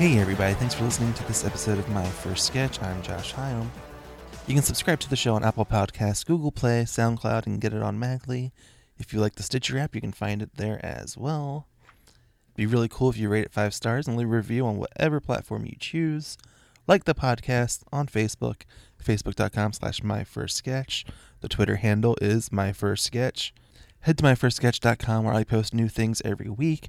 Hey everybody, thanks for listening to this episode of My First Sketch. I'm Josh Hyam. You can subscribe to the show on Apple Podcasts, Google Play, SoundCloud, and get it on Magly. If you like the Stitcher app, you can find it there as well. It'd be really cool if you rate it five stars and leave a review on whatever platform you choose. Like the podcast on Facebook, facebook.com slash my first sketch. The Twitter handle is my first sketch. Head to myfirstsketch.com where I post new things every week.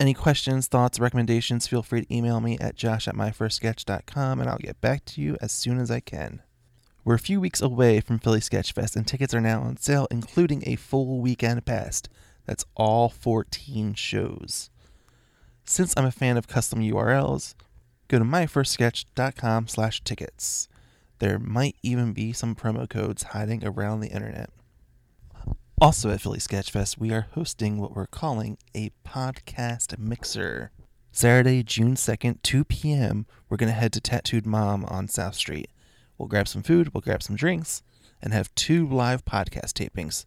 Any questions, thoughts, recommendations, feel free to email me at josh at myfirstsketch.com and I'll get back to you as soon as I can. We're a few weeks away from Philly Sketchfest and tickets are now on sale, including a full weekend pass. That's all 14 shows. Since I'm a fan of custom URLs, go to myfirstsketch.com slash tickets. There might even be some promo codes hiding around the internet. Also at Philly Sketchfest, we are hosting what we're calling a podcast mixer. Saturday, June 2nd, 2 p.m., we're going to head to Tattooed Mom on South Street. We'll grab some food, we'll grab some drinks, and have two live podcast tapings.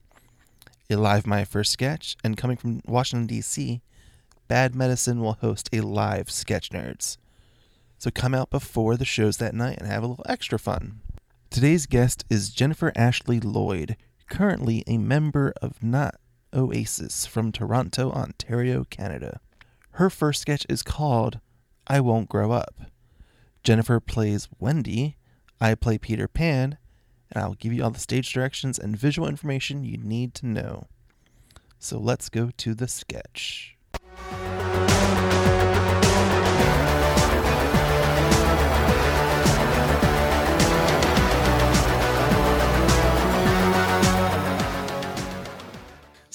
A live My First Sketch, and coming from Washington, D.C., Bad Medicine will host a live Sketch Nerds. So come out before the shows that night and have a little extra fun. Today's guest is Jennifer Ashley Lloyd, currently a member of Not Oasis from Toronto, Ontario, Canada. Her first sketch is called I Won't Grow Up. Jennifer plays Wendy, I play Peter Pan, and I'll give you all the stage directions and visual information you need to know. So let's go to the sketch.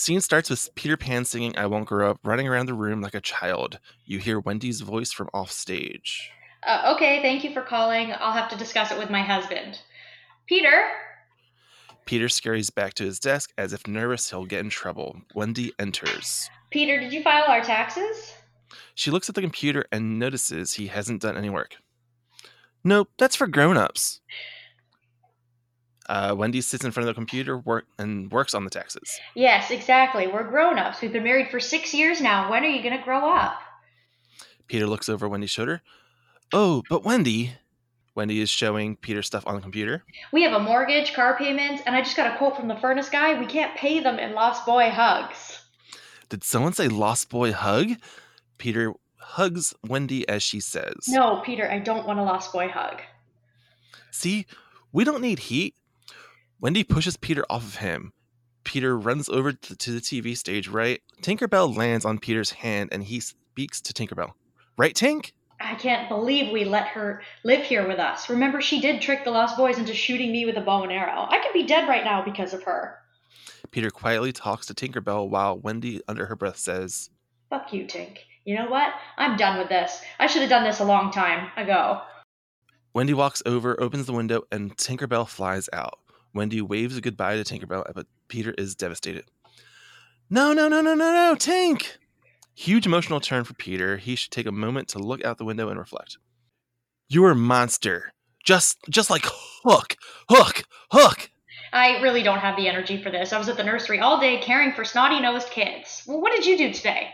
Scene starts with Peter Pan singing I Won't Grow Up, running around the room like a child. You hear Wendy's voice from off stage. Uh, okay, thank you for calling. I'll have to discuss it with my husband. Peter? Peter scurries back to his desk as if nervous he'll get in trouble. Wendy enters. Peter, did you file our taxes? She looks at the computer and notices he hasn't done any work. Nope, that's for grown-ups. Uh, Wendy sits in front of the computer work and works on the taxes. Yes, exactly. We're grown ups. We've been married for six years now. When are you going to grow up? Peter looks over Wendy's shoulder. Oh, but Wendy. Wendy is showing Peter stuff on the computer. We have a mortgage, car payments, and I just got a quote from the furnace guy. We can't pay them in Lost Boy hugs. Did someone say Lost Boy hug? Peter hugs Wendy as she says. No, Peter, I don't want a Lost Boy hug. See, we don't need heat. Wendy pushes Peter off of him. Peter runs over to the TV stage, right? Tinkerbell lands on Peter's hand and he speaks to Tinkerbell. Right, Tink? I can't believe we let her live here with us. Remember, she did trick the Lost Boys into shooting me with a bow and arrow. I could be dead right now because of her. Peter quietly talks to Tinkerbell while Wendy, under her breath, says, Fuck you, Tink. You know what? I'm done with this. I should have done this a long time ago. Wendy walks over, opens the window, and Tinkerbell flies out. Wendy waves a goodbye to Tinkerbell, but Peter is devastated. No, no, no, no, no, no, Tink! Huge emotional turn for Peter. He should take a moment to look out the window and reflect. You're a monster. Just just like Hook. Hook. Hook. I really don't have the energy for this. I was at the nursery all day caring for snotty-nosed kids. Well, what did you do today?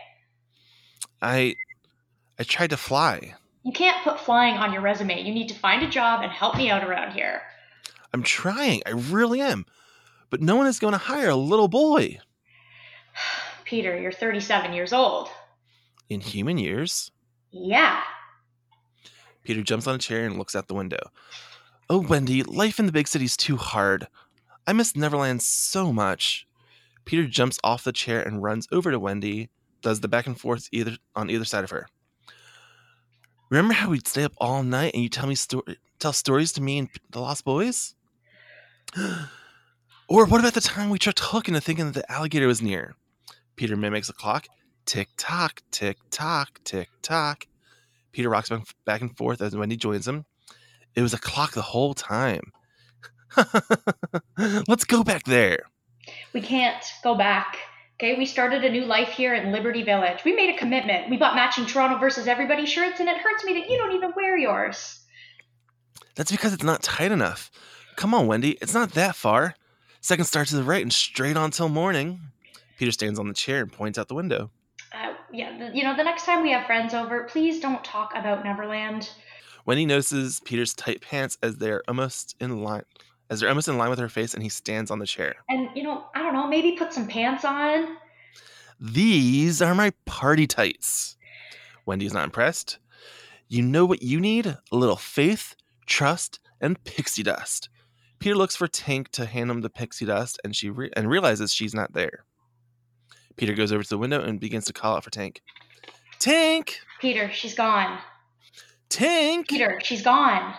I I tried to fly. You can't put flying on your resume. You need to find a job and help me out around here. I'm trying. I really am. But no one is going to hire a little boy. Peter, you're 37 years old. In human years? Yeah. Peter jumps on a chair and looks out the window. Oh, Wendy, life in the big city's too hard. I miss Neverland so much. Peter jumps off the chair and runs over to Wendy, does the back and forth either on either side of her. Remember how we'd stay up all night and you tell me sto- tell stories to me and the Lost Boys? or what about the time we tricked Hook into thinking that the alligator was near? Peter mimics a clock. Tick tock, tick tock, tick tock. Peter rocks back and forth as Wendy joins him. It was a clock the whole time. Let's go back there. We can't go back. Okay, we started a new life here in Liberty Village. We made a commitment. We bought matching Toronto versus everybody shirts, and it hurts me that you don't even wear yours. That's because it's not tight enough. Come on, Wendy, it's not that far. Second star to the right and straight on till morning. Peter stands on the chair and points out the window. Uh, yeah, the, you know, the next time we have friends over, please don't talk about Neverland. Wendy notices Peter's tight pants as they're almost in line as they're almost in line with her face and he stands on the chair. And you know, I don't know, maybe put some pants on. These are my party tights. Wendy's not impressed. You know what you need? A little faith, trust, and pixie dust. Peter looks for Tank to hand him the pixie dust and she re- and realizes she's not there. Peter goes over to the window and begins to call out for Tank. Tank! Peter, she's gone. Tank! Peter, she's gone.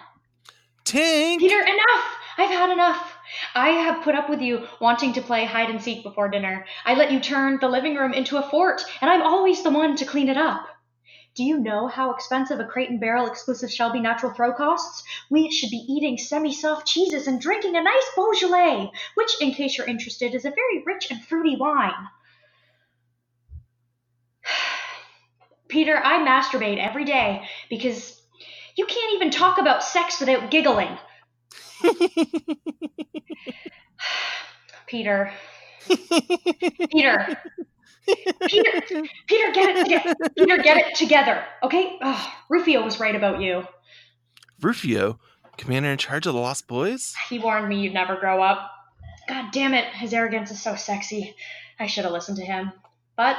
Tank! Peter, enough! I've had enough. I have put up with you wanting to play hide and seek before dinner. I let you turn the living room into a fort, and I'm always the one to clean it up. Do you know how expensive a crate and barrel exclusive Shelby natural throw costs? We should be eating semi soft cheeses and drinking a nice Beaujolais, which, in case you're interested, is a very rich and fruity wine. Peter, I masturbate every day because you can't even talk about sex without giggling. Peter. Peter. Peter, Peter, get it together. Peter, get it together. Okay? Ugh, Rufio was right about you. Rufio, commander in charge of the Lost Boys? He warned me you'd never grow up. God damn it, his arrogance is so sexy. I should have listened to him. But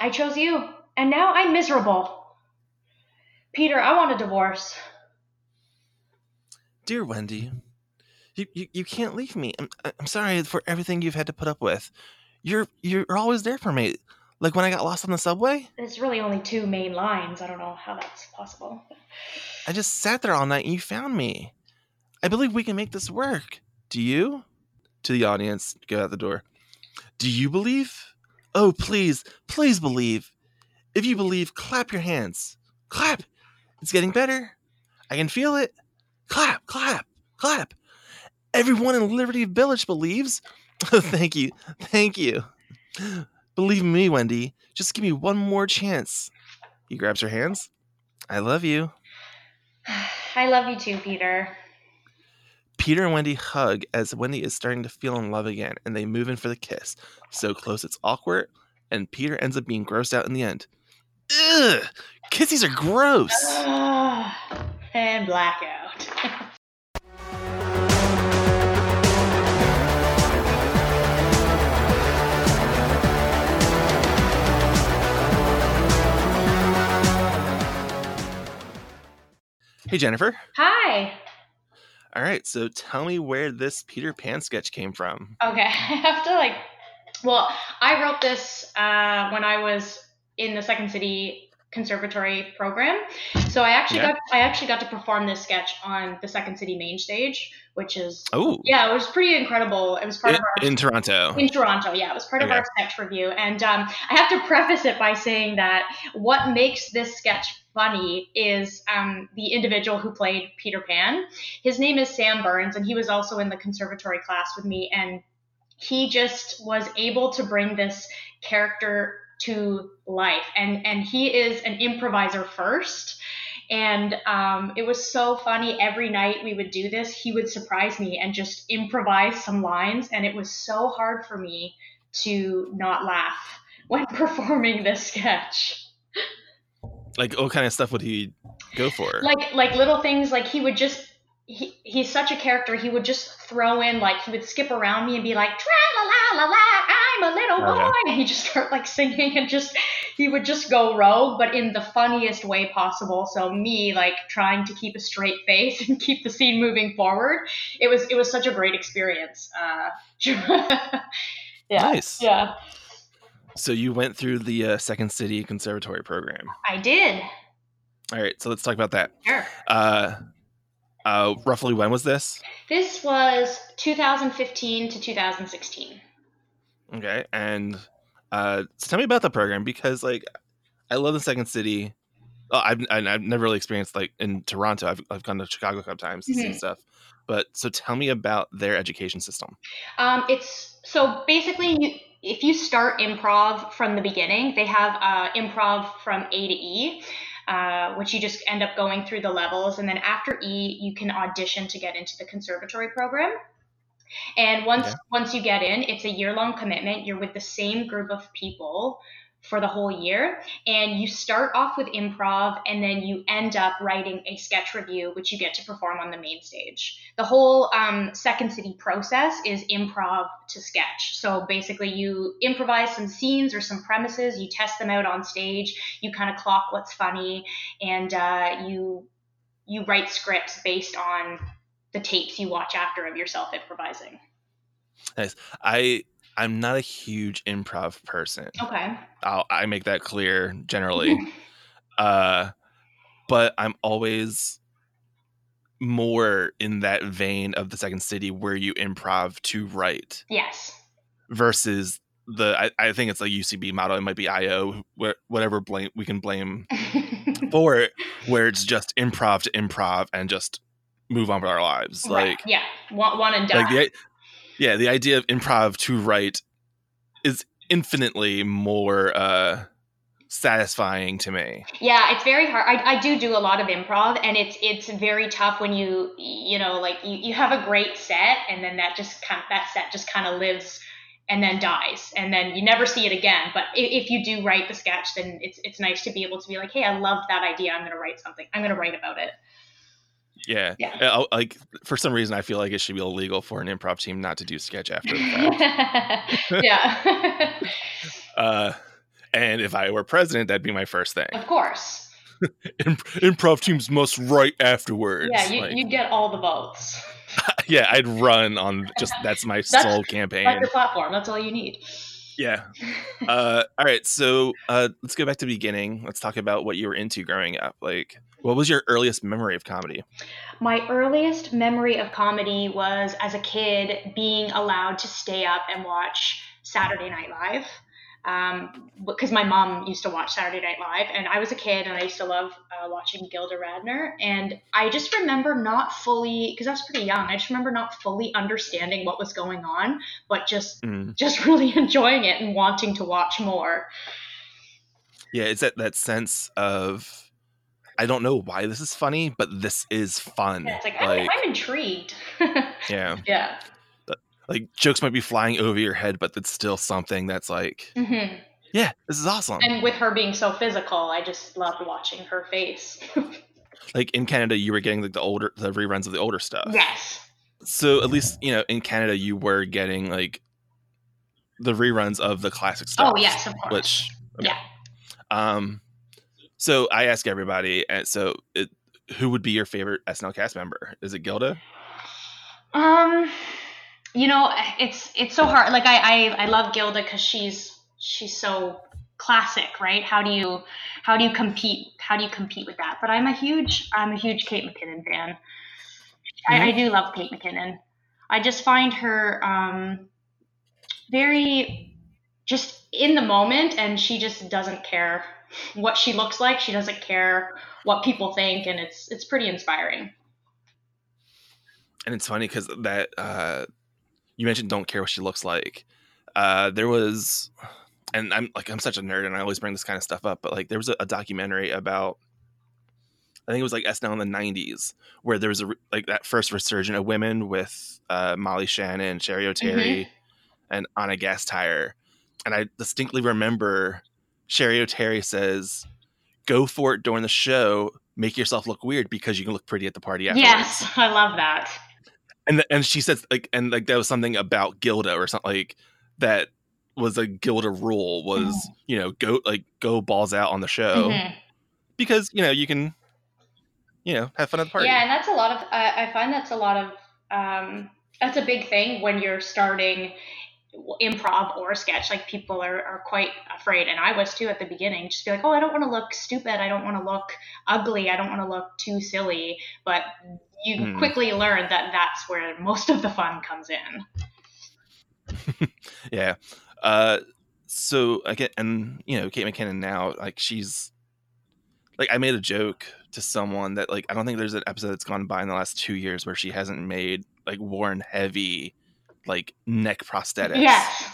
I chose you, and now I'm miserable. Peter, I want a divorce. Dear Wendy, you, you, you can't leave me. I'm, I'm sorry for everything you've had to put up with. You're you're always there for me. Like when I got lost on the subway, There's really only two main lines. I don't know how that's possible. I just sat there all night and you found me. I believe we can make this work. Do you? To the audience, go out the door. Do you believe? Oh, please, please believe. If you believe, clap your hands. Clap. It's getting better. I can feel it. Clap, clap, clap. Everyone in Liberty Village believes. thank you. Thank you. Believe me, Wendy. Just give me one more chance. He grabs her hands. I love you. I love you too, Peter. Peter and Wendy hug as Wendy is starting to feel in love again, and they move in for the kiss. So close it's awkward, and Peter ends up being grossed out in the end. Ugh! Kissies are gross! And blackout. Hey, Jennifer. Hi. All right, so tell me where this Peter Pan sketch came from. Okay, I have to like. Well, I wrote this uh, when I was in the Second City Conservatory program, so I actually Yeah. got I actually got to perform this sketch on the Second City main stage, which is Oh, yeah, it was pretty incredible. It was part in, of our in Toronto. in Toronto, yeah, it was part of our sketch review. And um, I have to preface it by saying that what makes this sketch funny is um, the individual who played Peter Pan. His name is Sam Burns, and he was also in the conservatory class with me. And he just was able to bring this character to life. And, and he is an improviser first. And um, it was so funny. Every night we would do this, he would surprise me and just improvise some lines. And it was so hard for me to not laugh when performing this sketch. Like, what kind of stuff would he go for? Like like little things like he would just he, he's such a character. He would just throw in like he would skip around me and be like tra la la la la I'm a little boy Okay. and he just start like singing and just he would just go rogue but in the funniest way possible. So me like trying to keep a straight face and keep the scene moving forward. It was it was such a great experience. Uh, yeah. Nice. Yeah, So you went through the uh, Second City Conservatory program. I did. All right, so let's talk about that. Sure. Uh, uh, roughly when was this? This was 2015 to 2016. Okay, and uh, so tell me about the program because like I love the Second City. Oh, I've I've never really experienced like in Toronto. I've I've gone to Chicago a couple times to see Mhm. stuff. But so tell me about their education system. Um, it's so basically, you, if you start improv from the beginning, they have uh, improv from A to E, uh, which you just end up going through the levels, and then after E, you can audition to get into the conservatory program. And once Okay. once you get in, it's a year long commitment. You're with the same group of people for the whole year. And you start off with improv and then you end up writing a sketch review, which you get to perform on the main stage. The whole um, Second City process is improv to sketch. So basically, you improvise some scenes or some premises, you test them out on stage, you kind of clock what's funny, and uh, you you write scripts based on the tapes you watch after of yourself improvising. Nice. I I'm not a huge improv person. Okay. I'll, I make that clear generally. uh, but I'm always more in that vein of the Second City where you improv to write. Yes. Versus the I, I think it's like UCB model. It might be IO, where whatever blame we can blame for it, where it's just improv to improv and just move on with our lives. Right. Like yeah, one, one and done. like the yeah the idea of improv to write is infinitely more uh satisfying to me yeah, it's very hard. I, I do do a lot of improv, and it's it's very tough when you you know like you, you have a great set, and then that just kind of, that set just kind of lives and then dies, and then you never see it again. But if, if you do write the sketch, then it's it's nice to be able to be like, hey, I loved that idea. I'm going to write something. I'm going to write about it. Yeah, Yeah. Like for some reason i feel like it should be illegal for an improv team not to do sketch after the fact yeah, uh and if i were president that'd be my first thing of course. Imp- improv teams must write afterwards Yeah, you Like, you get all the votes. yeah i'd run on just that's my sole campaign That's your platform. That's all you need. Yeah. Uh, all right. So uh, let's go back to the beginning. Let's talk about what you were into growing up. Like, what was your earliest memory of comedy? My earliest memory of comedy was as a kid being allowed to stay up and watch Saturday Night Live. Um, because my mom used to watch Saturday Night Live, and I was a kid, and I used to love uh, watching Gilda Radner. And I just remember not fully, because I was pretty young, I just remember not fully understanding what was going on, but just Mm. just really enjoying it and wanting to watch more. Yeah, it's that that sense of I don't know why this is funny, but this is fun. And it's like, I'm, like I'm intrigued. yeah, yeah. Like jokes might be flying over your head, but it's still something that's like, hmm yeah, this is awesome. And with her being so physical, I just loved watching her face. like in Canada, you were getting like the older the reruns of the older stuff. yes. So at least you know in Canada, you were getting like the reruns of the classic stuff. Oh yes, of course. which okay. Yeah. Um, so I ask everybody, and so it, who would be your favorite SNL cast member? Is it Gilda? Um, you know, it's it's so hard. Like I I, I love Gilda because she's she's so classic, right? How do you how do you compete? How do you compete with that? But I'm a huge I'm a huge Kate McKinnon fan. I, I do love Kate McKinnon. I just find her um, very just in the moment, and she just doesn't care what she looks like. She doesn't care what people think, and it's it's pretty inspiring. And it's funny because that uh, you mentioned don't care what she looks like. Uh, there was, and I'm like I'm such a nerd, and I always bring this kind of stuff up. But like there was a, a documentary about, I think it was like SNL in the '90s, where there was a like that first resurgence of women with uh, Molly Shannon, Cheri Oteri, and Anna Gasteyer, and I distinctly remember Cheri Oteri says, "Go for it during the show." Make yourself look weird because you can look pretty at the party afterwards Yes, I love that. And th- and she says like and like that was something about Gilda or something like that was a Gilda rule was you know go like go balls out on the show Mhm. because you know you can you know have fun at the party. Yeah, and that's a lot of. I I find that's a lot of. Um, that's a big thing when you're starting improv or sketch. Like people are, are quite afraid, and I was too at the beginning. Just be like, oh, I don't want to look stupid. I don't want to look ugly. I don't want to look too silly. But you Hmm. quickly learn that that's where most of the fun comes in. yeah. Uh, so I get and you know Kate McKinnon now like she's like I made a joke to someone that like I don't think there's an episode that's gone by in the last two years where she hasn't made like worn heavy like neck prosthetics. Yes,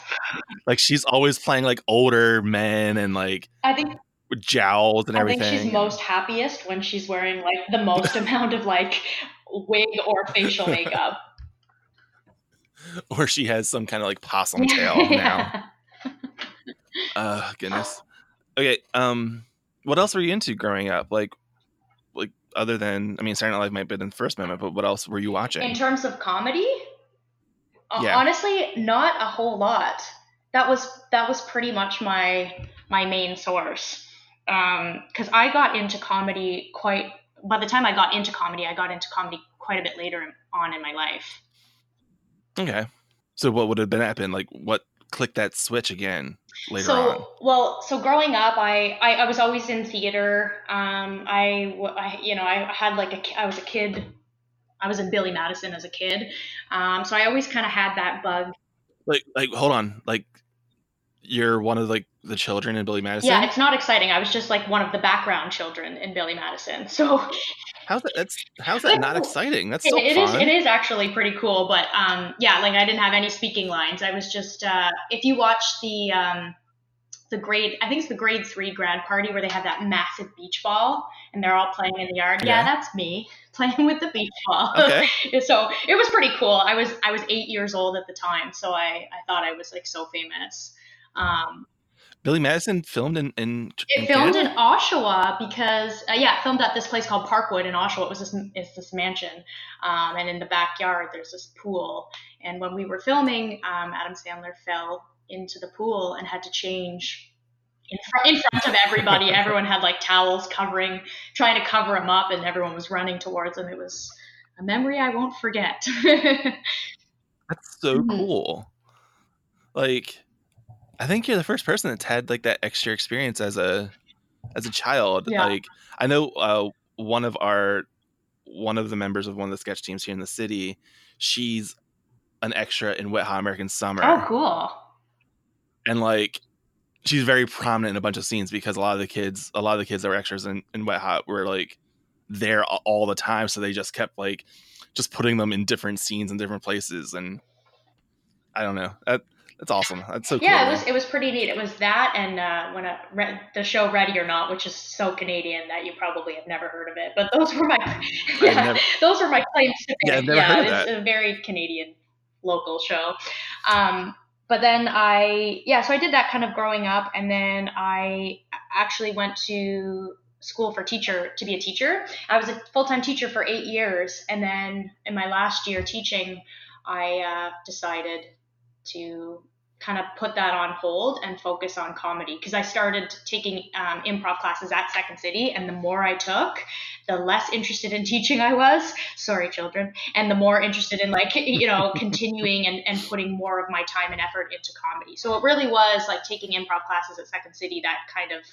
Like she's always playing like older men and like I think with jowls and everything. I think she's most happiest when she's wearing like the most amount of like wig or facial makeup. or she has some kind of like possum tail now. Uh goodness. Okay. Um, what else were you into growing up? Like, like other than I mean, Saturday Night Live might have been the first moment, but what else were you watching? In terms of comedy, uh, Yeah. honestly, not a whole lot. That was that was pretty much my my main source. Because I got into comedy quite. By the time I got into comedy, I got into comedy quite a bit later on in my life. okay. So what would have been happened? Like, what clicked that switch again later so on? well so growing up I, I i was always in theater um I, I- you know i had like a, I was a kid i was in billy madison as a kid um so i always kind of had that bug Like, like, hold on. Like, you're one of like the children in Billy Madison. yeah it's not exciting i was just like one of the background children in billy madison so How's that? That's how's that not exciting? That's it, so it is fun. it is actually pretty cool but um yeah like i didn't have any speaking lines i was just uh if you watch the um the grade i think it's the grade three grad party where they have that massive beach ball and they're all playing in the yard yeah, Yeah. that's me playing with the beach ball Okay. so it was pretty cool i was i was eight years old at the time so i i thought i was like so famous um Billy Madison filmed in in, it in filmed in Oshawa because uh, yeah, filmed at this place called Parkwood in Oshawa. It was this it's this mansion, um, and in the backyard there's this pool. And when we were filming, um, Adam Sandler fell into the pool and had to change in, fr- in front of everybody. everyone had like towels covering, trying to cover him up, and everyone was running towards him. It was a memory I won't forget. That's so Mhm. cool. Like, I think you're the first person that's had like that extra experience as a as a child. Yeah. Like, I know uh, one of our one of the members of one of the sketch teams here in the city. She's an extra in Wet Hot American Summer, oh, cool. and like she's very prominent in a bunch of scenes because a lot of the kids, a lot of the kids that were extras in, in Wet Hot were like there all the time, so they just kept like just putting them in different scenes in different places, and I don't know. That that's awesome. That's so Yeah, cool. it was it was pretty neat. It was that and uh, when a, re- the show Ready or Not, which is so Canadian that you probably have never heard of it. But those were my yeah, never- those were my claims to fame. Yeah, I've never heard of it's that. a very Canadian local show. Um, but then I yeah, so I did that kind of growing up, and then I actually went to school for teacher to be a teacher. I was a full time teacher for eight years, and then in my last year teaching, I uh, decided to kind of put that on hold and focus on comedy because I started taking um, improv classes at Second City, and the more I took, the less interested in teaching I was. Sorry, children, and the more interested in like you know continuing and, and putting more of my time and effort into comedy. So it really was like taking improv classes at Second City that kind of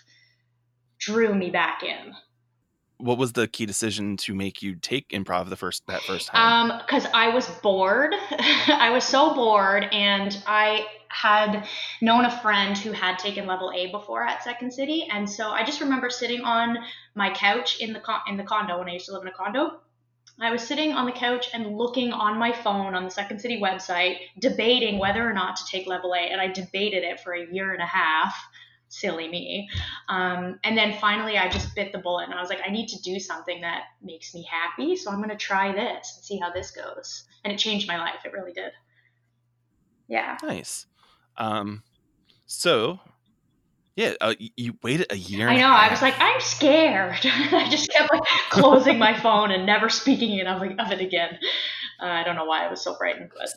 drew me back in. What was the key decision to make you take improv the first that first time? Um, because I was bored. I was so bored, and I had known a friend who had taken level A before at Second City, and so I just remember sitting on my couch in the con- in the condo when I used to live in a condo. I was sitting on the couch and looking on my phone on the Second City website, debating whether or not to take level A, and I debated it for a year and a half. Silly me. Um, and then finally, I just bit the bullet, and I was like, I need to do something that makes me happy, so I'm going to try this and see how this goes. And it changed my life. It really did. Yeah. nice. Um, so yeah, uh, you waited a year. I know. I was like, I'm scared. I just kept like closing my phone and never speaking of, of it again. Uh, I don't know why I was so frightened, but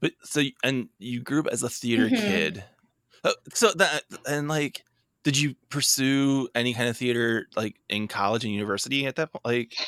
But so and you grew up as a theater Mhm. kid. Uh, so that and like, did you pursue any kind of theater like in college and university at that point? Like,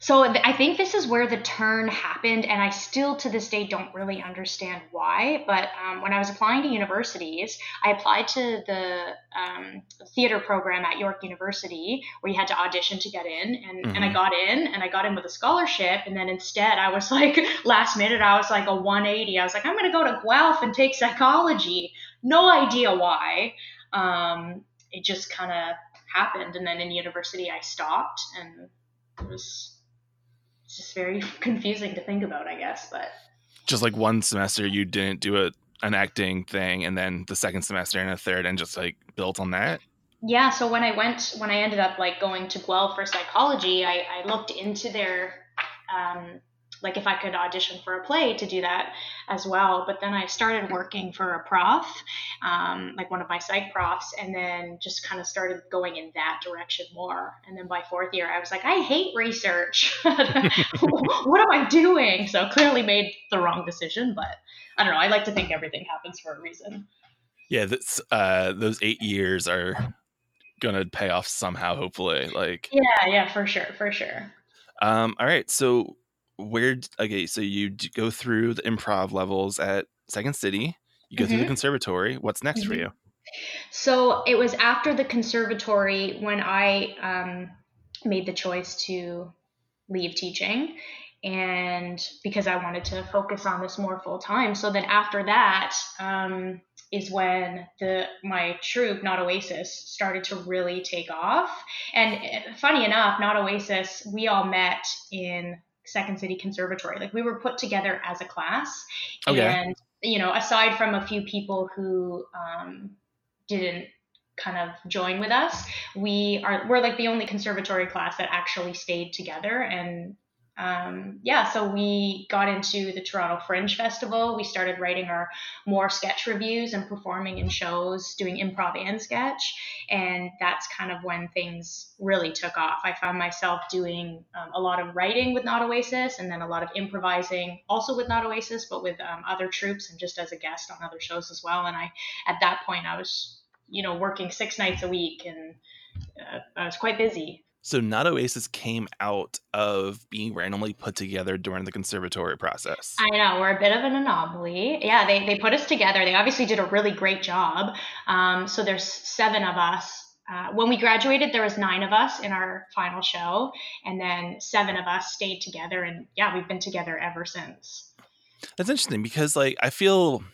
So I think this is where the turn happened, and I still to this day don't really understand why. But um, when I was applying to universities, I applied to the um, theater program at York University, where you had to audition to get in, and, and I Mhm. got in, and I got in with a scholarship. And then instead, I was like, last minute, I was like a 180. I was like, I'm going to go to Guelph and take psychology. No idea why. Um, it just kind of happened, and then in university, I stopped, and it was it's just very confusing to think about, I guess. But just like one semester you didn't do a an acting thing, and then the second semester and a third, and just like built on that. yeah, so when I went, when I ended up like going to Guelph for psychology, I, I looked into their um, like if I could audition for a play to do that as well. But then I started working for a prof, um, like one of my psych profs, and then just kind of started going in that direction more. And then by fourth year, I was like, I hate research. what am I doing? So clearly made the wrong decision, but I don't know. I like to think everything happens for a reason. Yeah, that's, uh, those eight years are gonna pay off somehow. Hopefully, like yeah, yeah, for sure, for sure. Um, all right, so where okay so you go through the improv levels at second city you go mm-hmm. through the mm-hmm. conservatory what's next mm-hmm. for you so it was after the conservatory when i um, made the choice to leave teaching and because i wanted to focus on this more full time so then after that um, is when the my troupe not oasis started to really take off and eh, funny enough not oasis we all met in Second City Conservatory. Like we were put together as a class, okay. and you know, aside from a few people who um, didn't kind of join with us, we are we're like the only conservatory class that actually stayed together and um, yeah, so we got into the Toronto Fringe Festival. We started writing our more sketch reviews and performing in shows, doing improv and sketch. And that's kind of when things really took off. I found myself doing um, a lot of writing with Not Oasis and then a lot of improvising also with Not Oasis, but with um, other troops and just as a guest on other shows as well. And I, at that point, I was, you know, working six nights a week and uh, I was quite busy. So Not Oasis came out of being randomly put together during the conservatory process. I know we're a bit of an anomaly. Yeah, they they put us together. They obviously did a really great job. Um, so there's seven of us. Uh, when we graduated, there was nine of us in our final show, and then seven of us stayed together. And yeah, we've been together ever since. That's interesting because like I feel,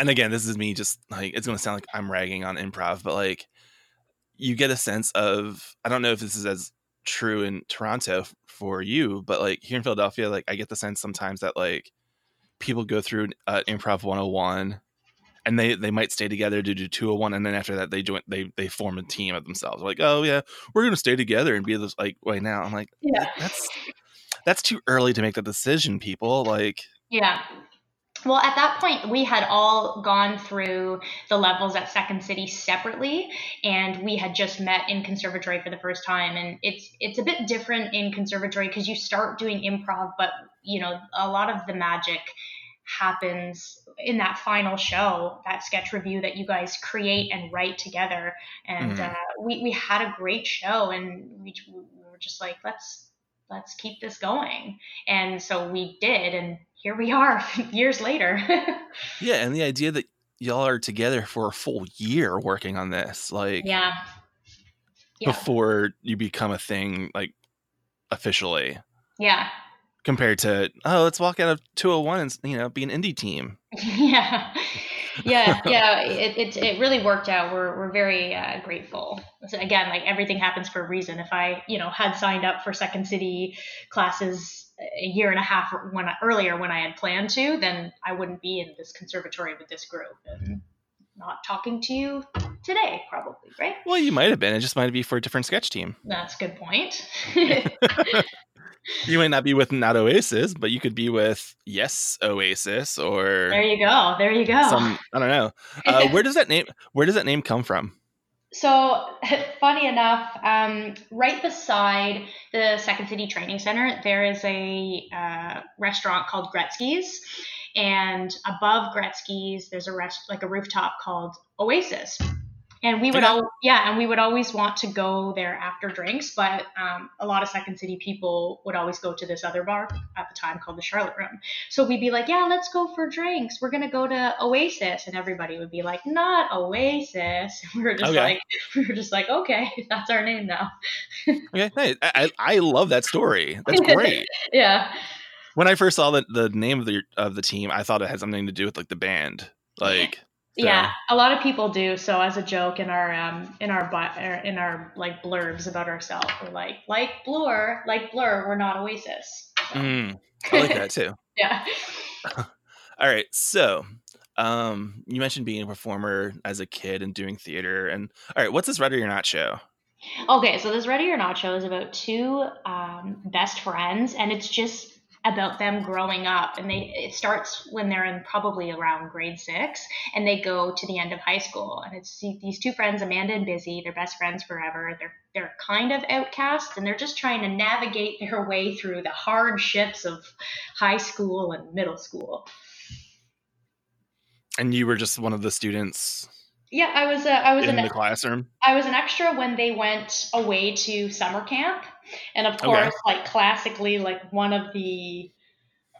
and again, this is me just like it's gonna sound like I'm ragging on improv, but like you get a sense of I don't know if this is as true in Toronto for you, but like here in Philadelphia, like I get the sense sometimes that like people go through uh, improv 101 and they they might stay together to do 201 and then after that they join they they form a team of themselves. Like oh yeah we're gonna stay together and be this like right now. I'm like yeah. That's that's too early to make that decision people. Like yeah well, at that point, we had all gone through the levels at Second City separately, and we had just met in conservatory for the first time. And it's it's a bit different in conservatory because you start doing improv, but you know a lot of the magic happens in that final show, that sketch review that you guys create and write together. And mm-hmm. uh, we we had a great show, and we, we were just like, let's let's keep this going. And so we did, and here we are years later. yeah, and the idea that y'all are together for a full year working on this, like yeah. yeah. before you become a thing, like officially. Yeah. Compared to oh, let's walk out of 201 and you know be an indie team. yeah yeah, yeah, it, it, it really worked out. We're, we're very uh, grateful. So again, like everything happens for a reason. If I, you know, had signed up for Second City classes a year and a half when earlier when I had planned to, then I wouldn't be in this conservatory with this group and not talking to you today, probably, right? Well, you might have been. It just might be for a different sketch team. That's a good point. you might not be with not Oasis, but you could be with Yes Oasis or there you go, there you go. Some I don't know. Uh, where does that name Where does that name come from? So funny enough, um, right beside the Second City Training Center, there is a uh, restaurant called Gretzky's, and above Gretzky's, there's a rest like a rooftop called Oasis and we would all yeah and we would always want to go there after drinks but um, a lot of second city people would always go to this other bar at the time called the charlotte room. So we'd be like yeah let's go for drinks. We're gonna go to oasis. And everybody would be like not oasis. We were just okay. like we were just like okay that's our name now. Okay I, I love that story. That's great. Yeah. When i first saw the, the name of the of the team i thought it had something to do with like the band. Like so. Yeah, a lot of people do. So as a joke in our um in our er, in our like blurbs about ourselves, we're like like Blur, like Blur, we're not Oasis. So. Mm, I like that too. yeah. All right, so um, you mentioned being a performer as a kid and doing theater, and all right, what's this Ready or Not show? Okay, so this Ready or Not show is about two um, best friends, and it's just about them growing up and they it starts when they're in probably around grade six and they go to the end of high school. And it's these two friends amanda and busy they're best friends forever. They're they're kind of outcasts and they're just trying to navigate their way through the hardships of high school and middle school. And you were just one of the students yeah i was a, i was in an, the classroom? I was an extra when they went away to summer camp. And of course okay. like classically like one of the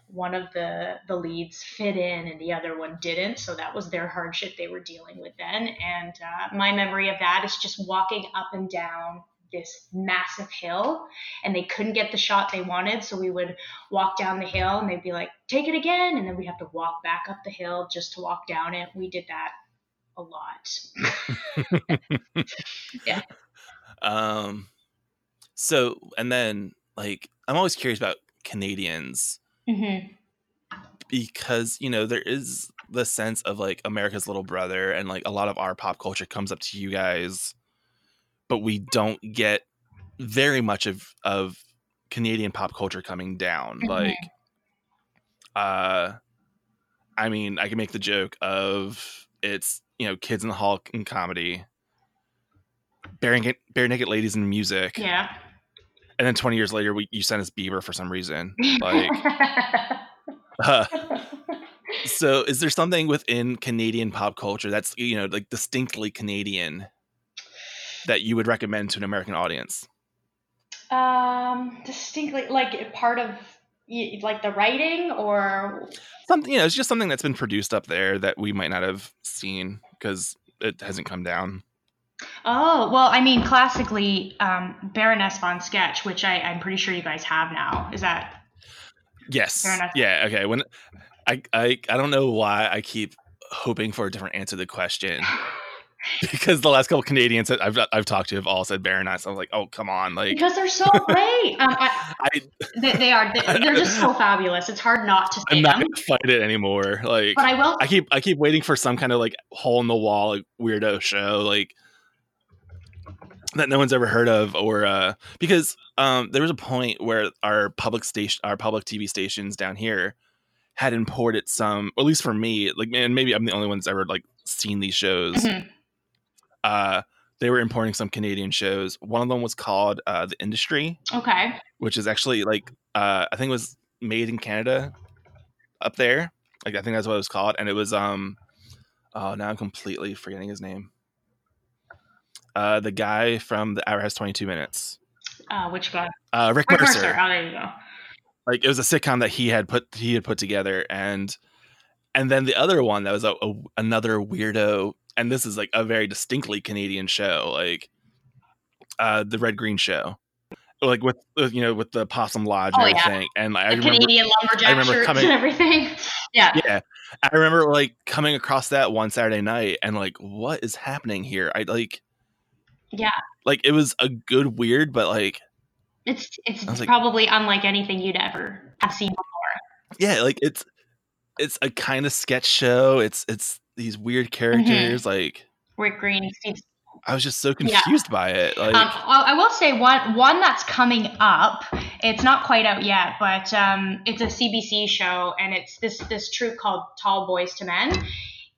one of the the leads fit in and the other one didn't. So that was their hardship they were dealing with then. And uh, my memory of that is just walking up and down this massive hill and they couldn't get the shot they wanted. So we would walk down the hill and they'd be like take it again. And then we'd have to walk back up the hill just to walk down it. We did that a lot yeah um so, and then like I'm always curious about Canadians mm-hmm. because you know there is the sense of like America's little brother, and like a lot of our pop culture comes up to you guys, but we don't get very much of of Canadian pop culture coming down. Mm-hmm. Like, uh, I mean, I can make the joke of it's you know kids in the hall in comedy, bare naked, bare naked ladies in music, yeah. And then 20 years later we, you sent us bieber for some reason. Like uh, so is there something within canadian pop culture that's you know like distinctly canadian that you would recommend to an american audience? Um distinctly like part of like the writing or? Something you know it's just something that's been produced up there that we might not have seen because it hasn't come down Oh, well, I mean, classically, um, Baroness von Sketch, which I, I'm pretty sure you guys have now. Is that? Yes. Baroness? Yeah. Okay. When I, I, I don't know why I keep hoping for a different answer to the question. because the last couple Canadians that I've I've talked to have all said Baroness. I'm like, oh come on, like because they're so great. Um, I, I, they, they, are. They, are just so fabulous. It's hard not to. I'm not them. gonna fight it anymore. Like, but I will. I keep I keep waiting for some kind of like hole in the wall like, weirdo show. Like that no one's ever heard of or uh, because um, there was a point where our public station our public tv stations down here had imported some at least for me like and maybe i'm the only one that's ever like seen these shows mm-hmm. Uh they were importing some canadian shows one of them was called uh the industry okay which is actually like uh i think it was made in canada up there like i think that's what it was called and it was um oh now i'm completely forgetting his name uh, the guy from the hour has 22 minutes. Uh, which guy? Uh, Rick, Rick Mercer. Mercer. Oh, there you go. Like it was a sitcom that he had put he had put together, and and then the other one that was a, a another weirdo, and this is like a very distinctly Canadian show, like uh, the Red Green Show like with, with, you know with the possum lodge and oh, everything yeah. and like, I remember, Canadian lumberjack I remember coming, and everything yeah yeah I remember like coming across that one Saturday night and like what is happening here I like yeah. Like it was a good weird, but like it's it's like, probably unlike anything you'd ever have seen before. Yeah, like it's it's a kind of sketch show. It's it's these weird mm-hmm. characters mm-hmm. like Rick Green, Steve. I was just so confused yeah. by it. Like, um, I will say one one that's coming up. It's not quite out yet, but um, it's a CBC show, and it's this this troupe called Tallboyz II Men,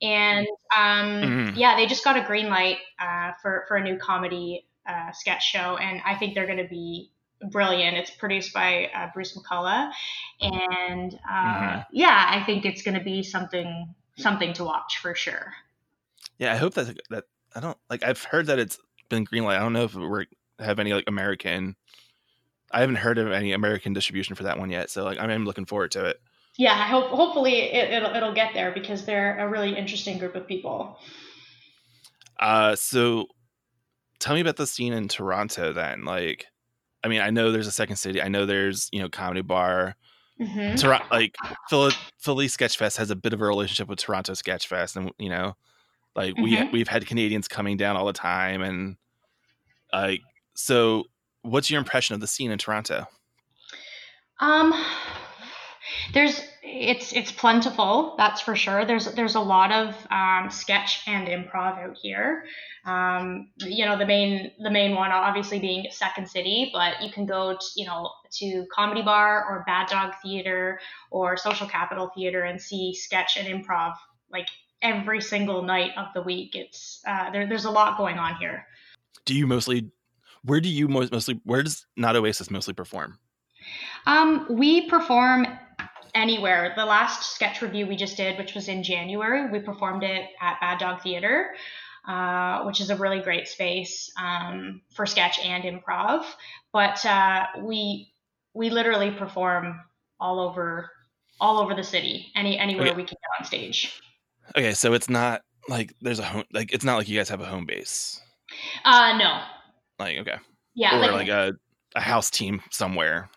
and um, mm-hmm. yeah, they just got a green light uh, for for a new comedy uh, sketch show, and I think they're going to be brilliant. It's produced by uh, Bruce McCulloch, and uh, mm-hmm. yeah, I think it's going to be something something to watch for sure. Yeah, I hope that that I don't like. I've heard that it's been greenlight. I don't know if we have any like American. I haven't heard of any American distribution for that one yet, so like I'm looking forward to it yeah, I hope hopefully it, will it'll get there because they're a really interesting group of people. Uh, so tell me about the scene in Toronto then. Like, I mean, I know there's a second city. I know there's you know comedy bar. Mm-hmm. Toronto, like Philly, Philly Sketchfest has a bit of a relationship with Toronto Sketchfest, and you know, like we mm-hmm. we've had Canadians coming down all the time, and like, so what's your impression of the scene in Toronto? Um, there's it's it's plentiful, that's for sure. There's there's a lot of um, sketch and improv out here. Um, you know, the main the main one obviously being Second City, but you can go to, you know to Comedy Bar or Bad Dog Theater or Social Capital Theater and see sketch and improv like every single night of the week. It's uh, there, there's a lot going on here. Do you mostly? Where do you most, mostly? Where does Not Oasis mostly perform? Um, we perform anywhere. The last sketch review we just did, which was in January, we performed it at Bad Dog Theater, uh, which is a really great space um, for sketch and improv. But uh, we we literally perform all over all over the city, any anywhere okay. we can get on stage. Okay, so it's not like there's a home like it's not like you guys have a home base. Uh no. Like okay. Yeah, or like, like a a house team somewhere.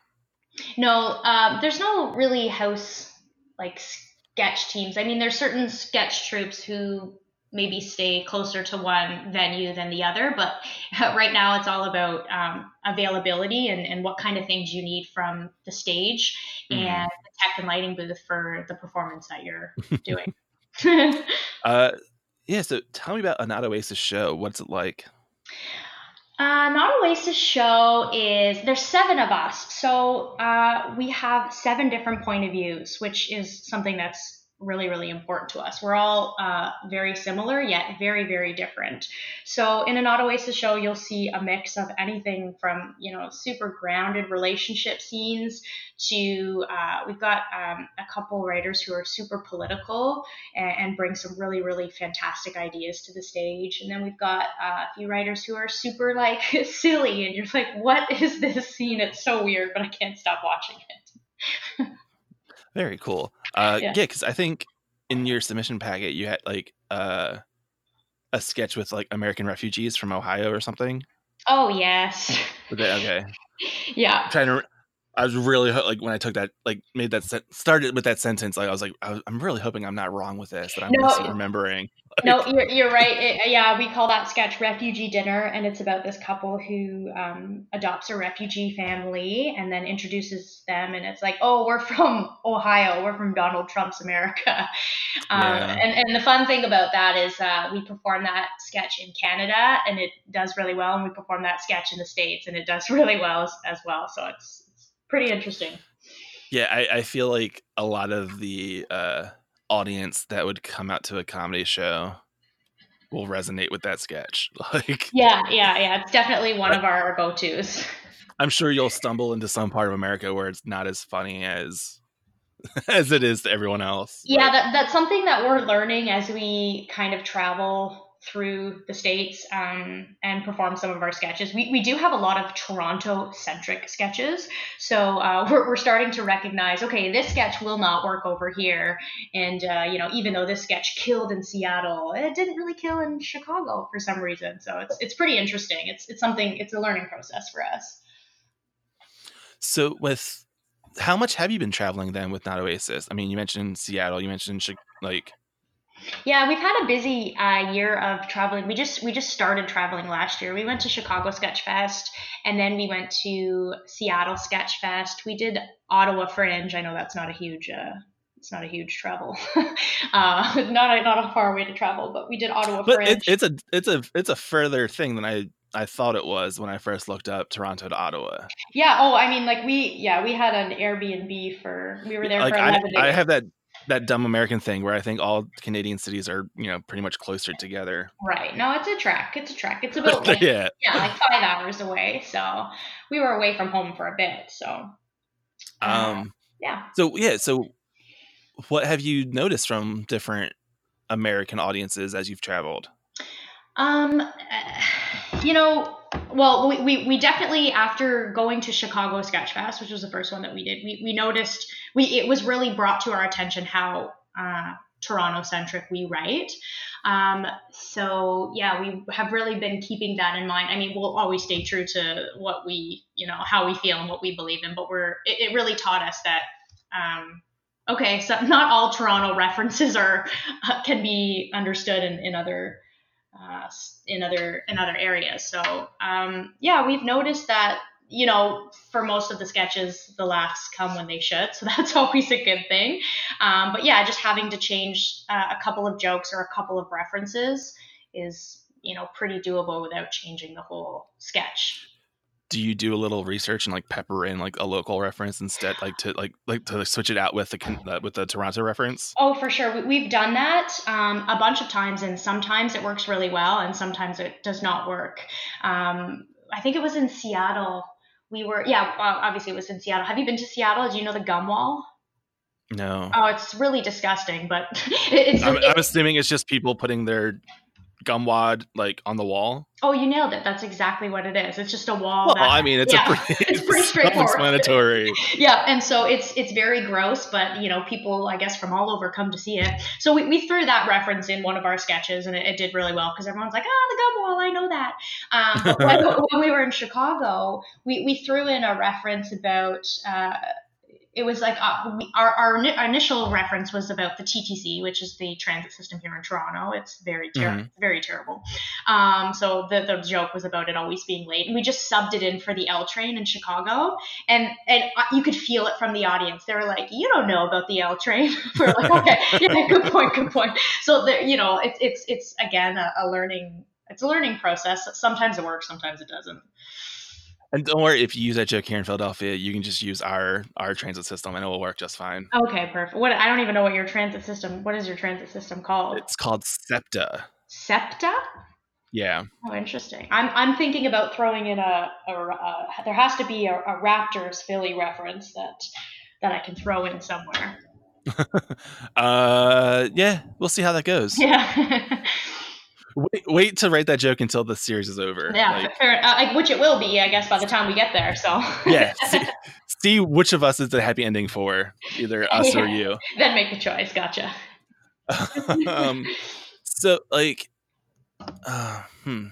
No, um, there's no really house like sketch teams. I mean, there's certain sketch troupes who maybe stay closer to one venue than the other, but right now it's all about um, availability and, and what kind of things you need from the stage mm-hmm. and the tech and lighting booth for the performance that you're doing. uh, yeah, so tell me about a Not Oasis show. What's it like? Uh, Not Oasis show is there's seven of us, so uh, we have seven different point of views, which is something that's really, really important to us. We're all uh, very similar, yet very, very different. So in an Oasis show, you'll see a mix of anything from, you know, super grounded relationship scenes to uh, we've got um, a couple writers who are super political and, and, bring some really, really fantastic ideas to the stage. And then we've got uh, a few writers who are super like silly and you're like, what is this scene? It's so weird, but I can't stop watching it. Very cool. Uh, yeah, because I think in your submission packet you had like uh, a sketch with like American refugees from Ohio or something. Oh yes. Okay. okay. yeah. I'm trying to. I was really like when I took that, like made that started with that sentence. Like I was like, I am really hoping I'm not wrong with this. That I'm no, remembering. Like, no, you're, you're right. It, yeah, we call that sketch "Refugee Dinner," and it's about this couple who um, adopts a refugee family and then introduces them, and it's like, oh, we're from Ohio. We're from Donald Trump's America. Um, yeah. and, and the fun thing about that is uh, we perform that sketch in Canada, and it does really well, and we perform that sketch in the states, and it does really well as, as well. So it's pretty interesting. Yeah, I, I feel like a lot of the uh, audience that would come out to a comedy show will resonate with that sketch. Like, yeah, yeah, yeah. It's definitely one of our go tos. I'm sure you'll stumble into some part of America where it's not as funny as as it is to everyone else. Yeah, that, that's something that we're learning as we kind of travel through the states um, and perform some of our sketches. We, we do have a lot of Toronto centric sketches, so uh, we're, we're starting to recognize okay, this sketch will not work over here, and uh, you know even though this sketch killed in Seattle, it didn't really kill in Chicago for some reason. So it's it's pretty interesting. It's it's something. It's a learning process for us. So with how much have you been traveling then with Not Oasis? I mean, you mentioned Seattle, you mentioned like yeah, we've had a busy uh, year of traveling. We just we just started traveling last year. We went to Chicago Sketch Fest, and then we went to Seattle Sketch Fest. We did Ottawa Fringe. I know that's not a huge uh, it's not a huge travel, uh, not a, not a far way to travel, but we did Ottawa but Fringe. It, it's a it's a it's a further thing than I I thought it was when I first looked up Toronto to Ottawa. Yeah. Oh, I mean, like we yeah we had an Airbnb for we were there like for eleven I, days. I have that that dumb American thing where I think all Canadian cities are, you know, pretty much closer together. Right. No, it's a trek. It's a trek. It's about like, yeah, yeah, like five hours away. So we were away from home for a bit. So uh, um, yeah. So yeah. So what have you noticed from different American audiences as you've traveled? Um, you know, well, we, we, we definitely after going to Chicago Sketch Fest, which was the first one that we did, we, we noticed we it was really brought to our attention how uh, Toronto centric we write. Um, so yeah, we have really been keeping that in mind. I mean, we'll always stay true to what we you know how we feel and what we believe in, but we're it, it really taught us that. Um, okay, so not all Toronto references are uh, can be understood in, in other uh, in other in other areas. So um, yeah, we've noticed that you know, for most of the sketches, the laughs come when they should, so that's always a good thing. Um, but yeah, just having to change uh, a couple of jokes or a couple of references is, you know, pretty doable without changing the whole sketch do you do a little research and like pepper in like a local reference instead like to like like to switch it out with the with the toronto reference? Oh for sure. We've done that um, a bunch of times and sometimes it works really well and sometimes it does not work. Um, i think it was in seattle. We were yeah obviously it was in seattle. Have you been to seattle? Do you know the gum wall? No. Oh, it's really disgusting, but it's. I'm, I'm assuming it's just people putting their gum wad like on the wall? Oh, you nailed it. That's exactly what it is. It's just a wall. Well, that, I mean, it's yeah, a pretty, it's pretty straightforward. Explanatory. yeah, and so it's it's very gross, but you know, people I guess from all over come to see it. So we, we threw that reference in one of our sketches, and it, it did really well because everyone's like, "Ah, oh, the gum wall, I know that." Um, when, when, we were in Chicago, we we threw in a reference about. Uh, it was like uh, our, our, our initial reference was about the TTC, which is the transit system here in Toronto. It's very ter- mm-hmm. very terrible. Um, so the, the joke was about it always being late, and we just subbed it in for the L train in Chicago, and and uh, you could feel it from the audience. They were like, "You don't know about the L train." we're like, "Okay, yeah, good point, good point." So the, you know, it's it's it's again a, a learning it's a learning process. Sometimes it works, sometimes it doesn't. And don't worry, if you use that joke here in Philadelphia, you can just use our our transit system, and it will work just fine. Okay, perfect. What I don't even know what your transit system. What is your transit system called? It's called SEPTA. SEPTA. Yeah. Oh, interesting. I'm I'm thinking about throwing in a, a, a there has to be a, a Raptors Philly reference that that I can throw in somewhere. uh, yeah, we'll see how that goes. Yeah. Wait, wait to write that joke until the series is over. Yeah, like, fair, uh, which it will be, I guess, by the time we get there. So yeah, see, see, which of us is the happy ending for, either us yeah. or you. Then make the choice. Gotcha. um, so like, uh, hmm,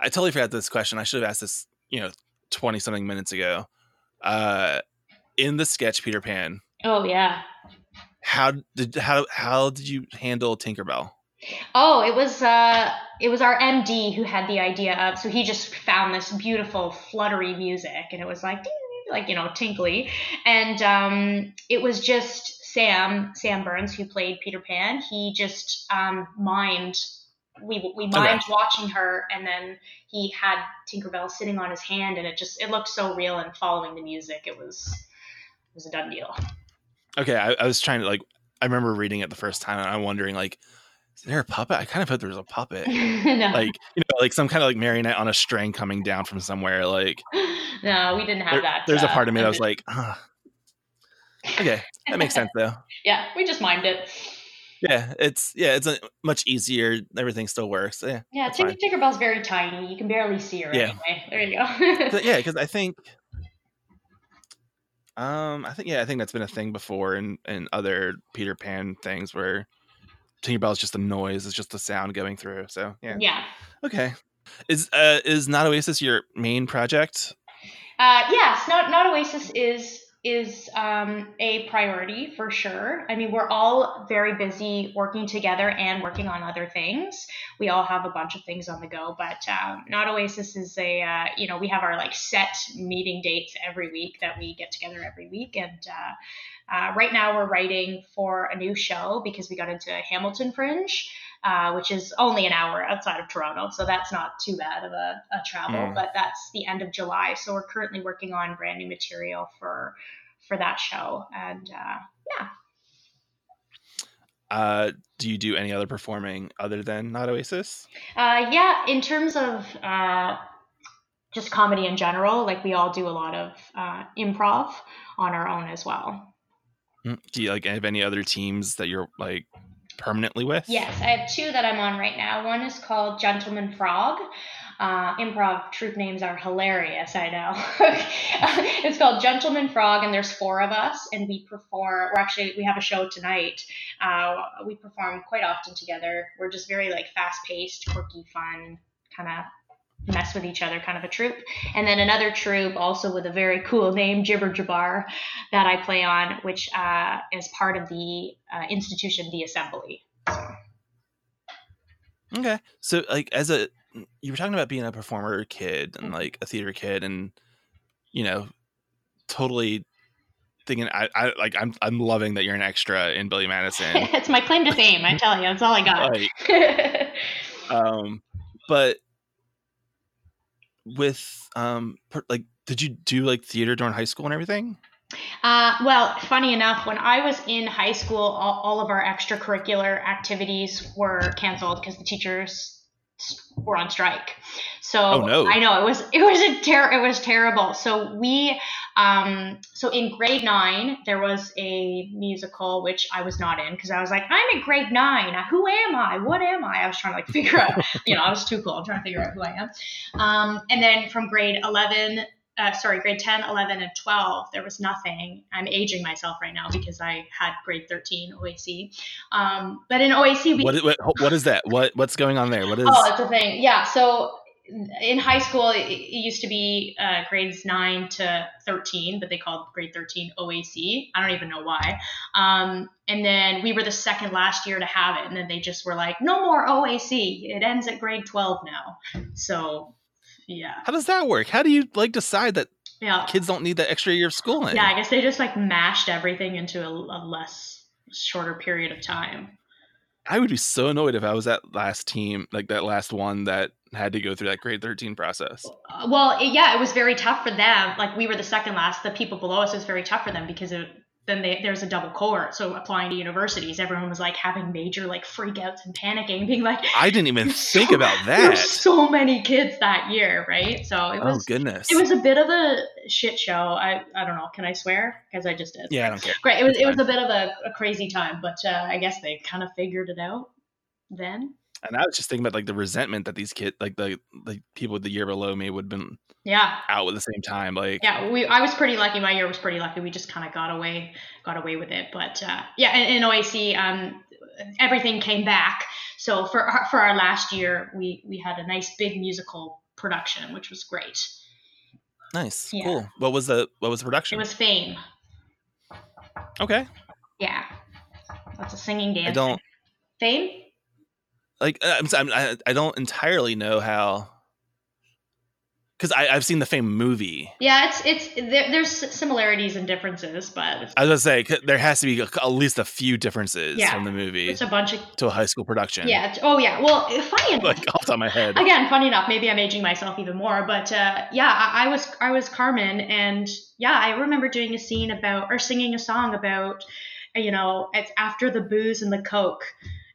I totally forgot this question. I should have asked this, you know, twenty something minutes ago. Uh, in the sketch Peter Pan. Oh yeah. How did how how did you handle Tinkerbell? Oh, it was uh, it was our MD who had the idea of. So he just found this beautiful fluttery music, and it was like like you know tinkly, and um, it was just Sam Sam Burns who played Peter Pan. He just um, mimed. We we mimed okay. watching her, and then he had Tinkerbell sitting on his hand, and it just it looked so real. And following the music, it was it was a done deal. Okay, I, I was trying to like. I remember reading it the first time, and I'm wondering like is there a puppet? I kind of thought there was a puppet, no. like you know, like some kind of like marionette on a string coming down from somewhere. Like, no, we didn't have there, that. There's uh, a part of me that was like, okay, that makes sense though. Yeah, we just mimed it. Yeah, it's yeah, it's a, much easier. Everything still works. Yeah, yeah. Tinker Tinkerbell's very tiny. You can barely see her. Yeah. Anyway. There you go. yeah, because I think, um, I think yeah, I think that's been a thing before in in other Peter Pan things where Tinkerbell is just a noise. It's just the sound going through. So yeah. Yeah. Okay. Is uh is not Oasis your main project? Uh yes, not not Oasis is is um, a priority for sure. I mean, we're all very busy working together and working on other things. We all have a bunch of things on the go, but um, Not Oasis is a, uh, you know, we have our like set meeting dates every week that we get together every week. And uh, uh, right now we're writing for a new show because we got into Hamilton Fringe. Uh, which is only an hour outside of Toronto. So that's not too bad of a, a travel, mm. but that's the end of July. So we're currently working on brand new material for for that show. And uh, yeah. Uh, do you do any other performing other than Not Oasis? Uh, yeah, in terms of uh, just comedy in general, like we all do a lot of uh, improv on our own as well. Mm, do you like have any other teams that you're like permanently with? Yes, I have two that I'm on right now. One is called Gentleman Frog. Uh, improv troupe names are hilarious, I know. it's called Gentleman Frog, and there's four of us, and we perform. We're actually we have a show tonight. Uh, we perform quite often together. We're just very like fast paced, quirky, fun, kind of mess with each other kind of a troupe. And then another troupe, also with a very cool name, Jibber Jabbar, that I play on, which uh, is part of the uh, institution, the Assembly. So. Okay, so like as a you were talking about being a performer kid and like a theater kid and you know, totally thinking I, I like I'm I'm loving that you're an extra in Billy Madison. it's my claim to fame. I tell you, that's all I got. Like, um, but with um, per, like, did you do like theater during high school and everything? Uh, well, funny enough, when I was in high school, all, all of our extracurricular activities were canceled because the teachers were on strike. So oh, no. I know it was it was a ter- it was terrible. So we um so in grade nine there was a musical which I was not in because I was like I'm in grade nine. Who am I? What am I? I was trying to like figure out. You know, I was too cool. I'm trying to figure out who I am. Um, and then from grade eleven uh, sorry, grade 10, 11, and 12, there was nothing. I'm aging myself right now because I had grade 13 OAC. Um, but in OAC, we. What, what, what is that? What What's going on there? What is. Oh, it's a thing. Yeah. So in high school, it, it used to be uh, grades 9 to 13, but they called grade 13 OAC. I don't even know why. Um, and then we were the second last year to have it. And then they just were like, no more OAC. It ends at grade 12 now. So yeah. How does that work? How do you like decide that yeah. kids don't need that extra year of schooling? Yeah, I guess they just like mashed everything into a, a less shorter period of time. I would be so annoyed if I was that last team, like that last one that had to go through that grade 13 process. Uh, well, yeah, it was very tough for them. Like we were the second last, the people below us was very tough for them because it, then they, there's a double cohort. So applying to universities, everyone was like having major like freakouts and panicking, being like, I didn't even think so, about that. There were so many kids that year, right? So it was. Oh goodness. It was a bit of a shit show. I I don't know. Can I swear? Because I just did. Yeah, I don't care. Great. It was it was a bit of a, a crazy time, but uh, I guess they kind of figured it out then. And I was just thinking about like the resentment that these kids, like the the people the year below me, would have been yeah out at the same time. Like yeah, we I was pretty lucky. My year was pretty lucky. We just kind of got away got away with it. But uh, yeah, in, in OAC, um, everything came back. So for our, for our last year, we we had a nice big musical production, which was great. Nice, yeah. cool. What was the what was the production? It was Fame. Okay. Yeah, that's a singing dance. I don't. Fame like uh, I'm, I, I don't entirely know how because I've seen the Fame movie. Yeah, it's it's there, there's similarities and differences, but I was gonna say there has to be at least a few differences yeah, from the movie. It's a bunch of to a high school production. Yeah. Oh yeah. Well, funny enough. like off the top of my head. Again, funny enough. Maybe I'm aging myself even more, but uh, yeah, I, I was I was Carmen, and yeah, I remember doing a scene about or singing a song about, you know, it's after the booze and the coke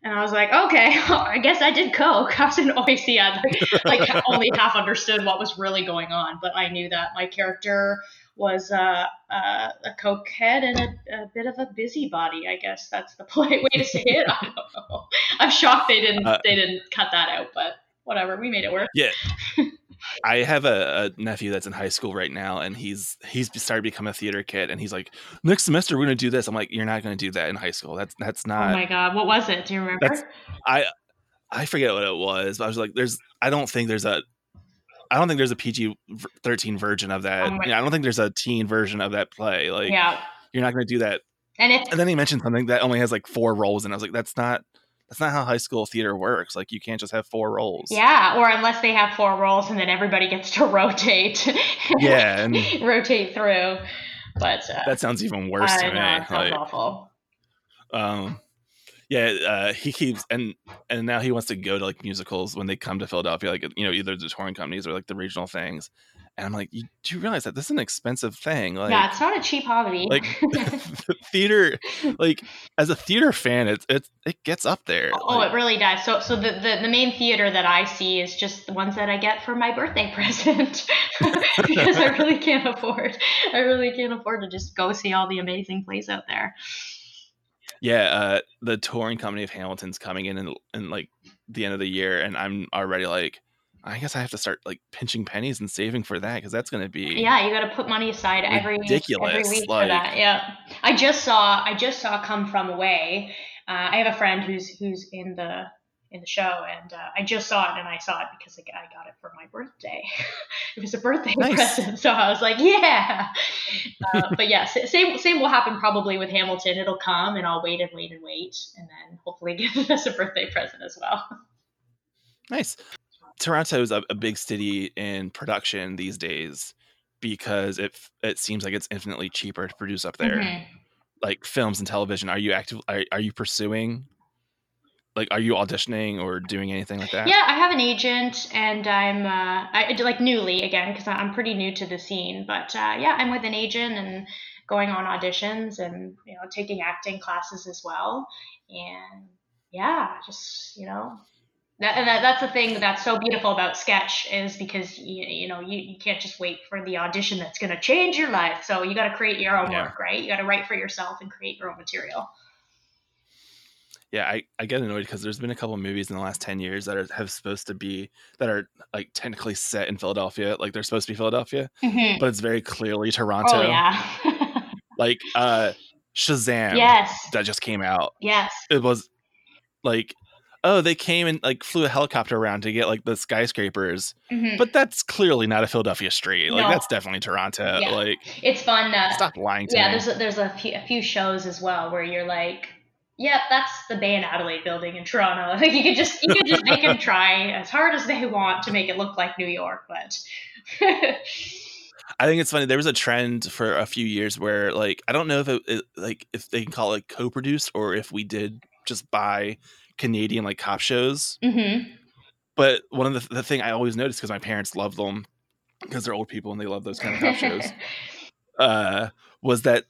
and I was like, okay, well, I guess I did coke. I was in OAC. I like, like only half understood what was really going on, but I knew that my character was uh, uh, a coke head and a, a, bit of a busybody. I guess that's the polite way to say it. I don't know. I'm shocked they didn't uh, they didn't cut that out, but whatever. We made it work. Yeah. I have a, a, nephew that's in high school right now, and he's he's started to become a theater kid, and he's like, next semester we're gonna do this. I'm like, you're not gonna do that in high school. That's that's oh not. Oh my god, what was it? Do you remember? I I forget what it was, but I was like, there's I don't think there's a I don't think there's a PG thirteen version of that. Oh yeah, I don't think there's a teen version of that play. Like, yeah, you're not gonna do that. And if and then he mentioned something that only has like four roles, and I was like, that's not that's not how high school theater works. Like you can't just have four roles. Yeah, or unless they have four roles and then everybody gets to rotate. yeah, and rotate through. But uh, that sounds even worse I to know, me. It sounds like, awful. Um, yeah, uh, he keeps and and now he wants to go to like musicals when they come to Philadelphia, like you know either the touring companies or like the regional things. And I'm like, you do you realize that this is an expensive thing? Like, yeah, it's not a cheap hobby. Like theater, like as a theater fan, it it it gets up there. Oh, like, it really does. So so the, the the main theater that I see is just the ones that I get for my birthday present because I really can't afford. I really can't afford to just go see all the amazing plays out there. Yeah, uh, the touring company of Hamilton's coming in in, in like the end of the year, and I'm already like I guess I have to start like pinching pennies and saving for that because that's going to be yeah. You got to put money aside every ridiculous every week like, for that. Yeah, I just saw I just saw Come From Away. Uh, I have a friend who's who's in the in the show, and uh, I just saw it, and I saw it because like, I got it for my birthday. it was a birthday nice. present, so I was like, yeah. Uh, but yeah, same same will happen probably with Hamilton. It'll come, and I'll wait and wait and wait, and then hopefully give it as a birthday present as well. Nice. Toronto is a, a big city in production these days because it it seems like it's infinitely cheaper to produce up there, Mhm. like films and television. Are you active? Are, are you pursuing? Like, are you auditioning or doing anything like that? Yeah, I have an agent, and I'm uh, I like newly again because I'm pretty new to the scene. But uh, yeah, I'm with an agent and going on auditions and you know taking acting classes as well. And yeah, just you know. That, and that, that's the thing that's so beautiful about sketch is because you, you know you, you can't just wait for the audition that's going to change your life. So you got to create your own Yeah. work right? You got to write for yourself and create your own material. Yeah I, I get annoyed because there's been a couple of movies in the last 10 years that are have supposed to be that are like technically set in philadelphia like they're supposed to be philadelphia Mhm. but it's very clearly toronto. Oh yeah. Like uh shazam yes. that just came out. Yes. It was like oh they came and like flew a helicopter around to get like the skyscrapers Mhm. but that's clearly not a philadelphia street like No. that's definitely toronto Yeah. like it's fun uh, stop lying to yeah me there's a, there's a few, a few shows as well where you're like yeah that's the bay and adelaide building in toronto like you could just you could just they can try as hard as they want to make it look like new york but I think it's funny. There was a trend for a few years where, like, I don't know if it, it like if they can call it co-produced or if we did just buy Canadian like cop shows. hmm But one of the the thing I always noticed because my parents love them because they're old people and they love those kind of cop shows. Uh, was that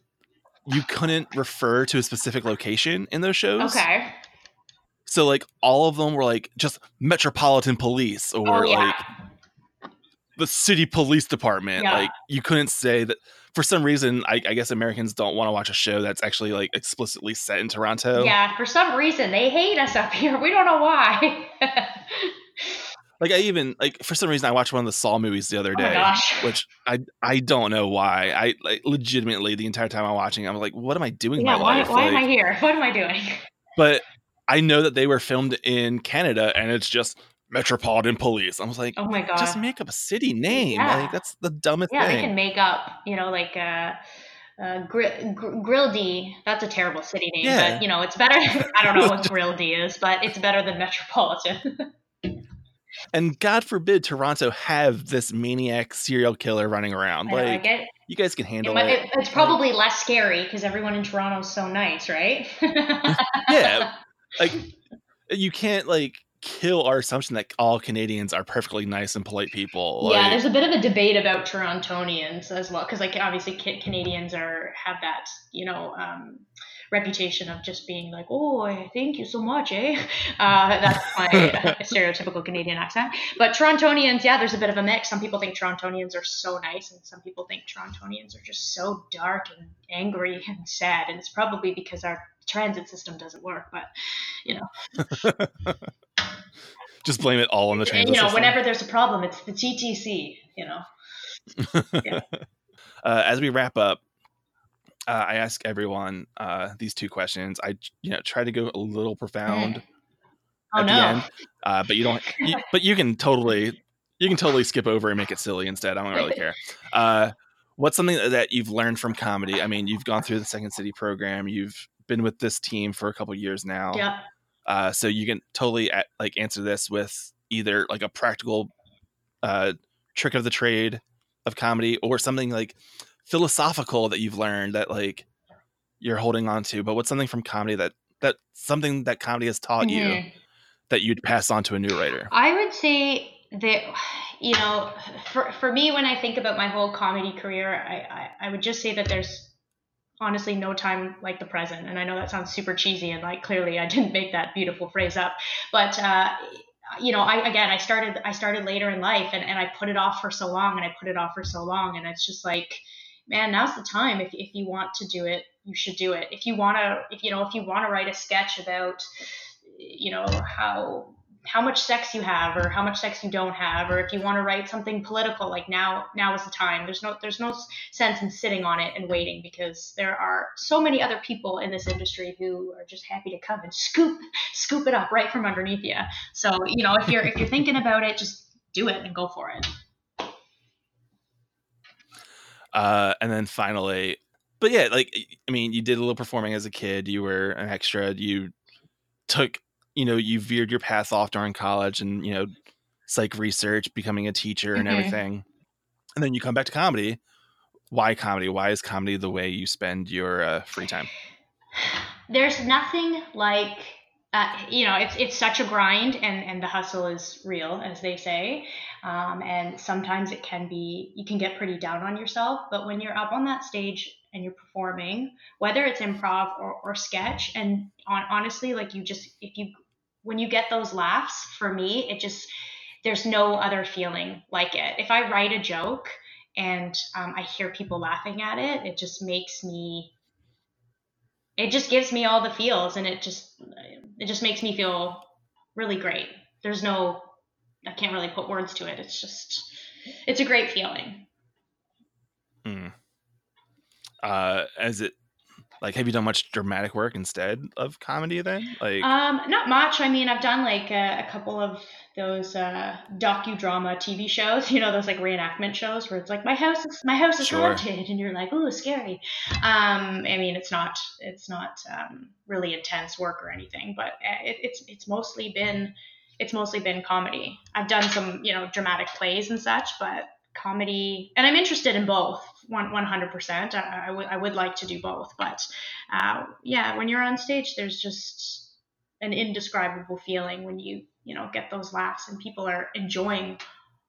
you couldn't refer to a specific location in those shows. okay So like all of them were like just Metropolitan Police or oh yeah like the city police department. Yeah. Like you couldn't say that for some reason. I, I guess Americans don't want to watch a show that's actually like explicitly set in Toronto. yeah for some reason they hate us up here we don't know why Like I even like for some reason I watched one of the Saw movies the other oh day, gosh which I I don't know why. I like legitimately the entire time I'm watching, I'm like, what am I doing yeah my why, life? why am i here what am i doing But I know that they were filmed in Canada, and it's just Metropolitan Police. I was like, oh my god just make up a city name. Yeah. Like that's the dumbest thing. Yeah, they can make up, you know, like uh, uh, Gr- Gr- Grildy. That's a terrible city name, Yeah. but you know, it's better. I don't know what Grildy is, but it's better than Metropolitan. And God forbid Toronto have this maniac serial killer running around. I Like, like it. you guys can It handle might- it. it- It's probably less scary because everyone in Toronto is so nice, right? Yeah. Like you can't like kill our assumption that all Canadians are perfectly nice and polite people. yeah, there's a bit of a debate about Torontonians as well, because like obviously Canadians are have that you know um, reputation of just being like, oh, thank you so much, eh? Uh, that's my stereotypical Canadian accent. But Torontonians, yeah, there's a bit of a mix. Some people think Torontonians are so nice, and some people think Torontonians are just so dark and angry and sad. And it's probably because our transit system doesn't work. But you know, just blame it all on the transit you know, system. whenever there's a problem, it's the TTC. You know. uh, as we wrap up, uh, I ask everyone uh, these two questions. I you know try to go a little profound Oh at no. the end, uh, but you don't. You, but you can totally you can totally skip over and make it silly instead. I don't really care. Uh, what's something that you've learned from comedy? I mean, you've gone through the Second City program. You've been with this team for a couple years now. Yeah. Uh, so you can totally a- like answer this with either like a practical uh, trick of the trade of comedy or something like philosophical that you've learned that like you're holding on to. But what's something from comedy that that something that comedy has taught you Mhm. that you'd pass on to a new writer? I would say that, you know, for, for me, when I think about my whole comedy career, I, I, I would just say that there's honestly no time like the present. And I know that sounds super cheesy and like clearly I didn't make that beautiful phrase up, but, uh, you know, I, again, I started, I started later in life and, and I put it off for so long and I put it off for so long. And it's just like, man, now's the time. If, if you want to do it, you should do it. If you want to, if, you know, if you want to write a sketch about, you know, how, how much sex you have or how much sex you don't have or if you want to write something political like now now is the time there's no there's no sense in sitting on it and waiting because there are so many other people in this industry who are just happy to come and scoop scoop it up right from underneath you so you know if you're if you're thinking about it just do it and go for it Uh, and then finally, but yeah, like I mean, you did a little performing as a kid. You were an extra. You took, you know, you veered your path off during college, and you know, psych research, becoming a teacher, and Mhm. everything. and then you come back to comedy. Why comedy? Why is comedy the way you spend your uh, free time? There's nothing like uh, you know, it's it's such a grind, and and the hustle is real, as they say. Um, and sometimes it can be you can get pretty down on yourself, but when you're up on that stage and you're performing, whether it's improv or, or sketch, and on, honestly, like you just if you when you get those laughs, for me, it just there's no other feeling like it. If I write a joke and um, I hear people laughing at it, it just makes me it just gives me all the feels and it just it just makes me feel really great there's no i can't really put words to it it's just it's a great feeling hmm. uh as it like have you done much dramatic work instead of comedy then? Like um not much. I mean i've done like a, a couple of those uh docudrama tv shows you know those like reenactment shows where it's like my house is my house is sure. haunted and you're like oh scary. Um i mean it's not it's not um, really intense work or anything but uh, it, it's it's mostly been it's mostly been comedy. I've done some you know dramatic plays and such but comedy and i'm interested in both one, 100% I, I, w- I would like to do both but uh, yeah when you're on stage there's just an indescribable feeling when you you know get those laughs and people are enjoying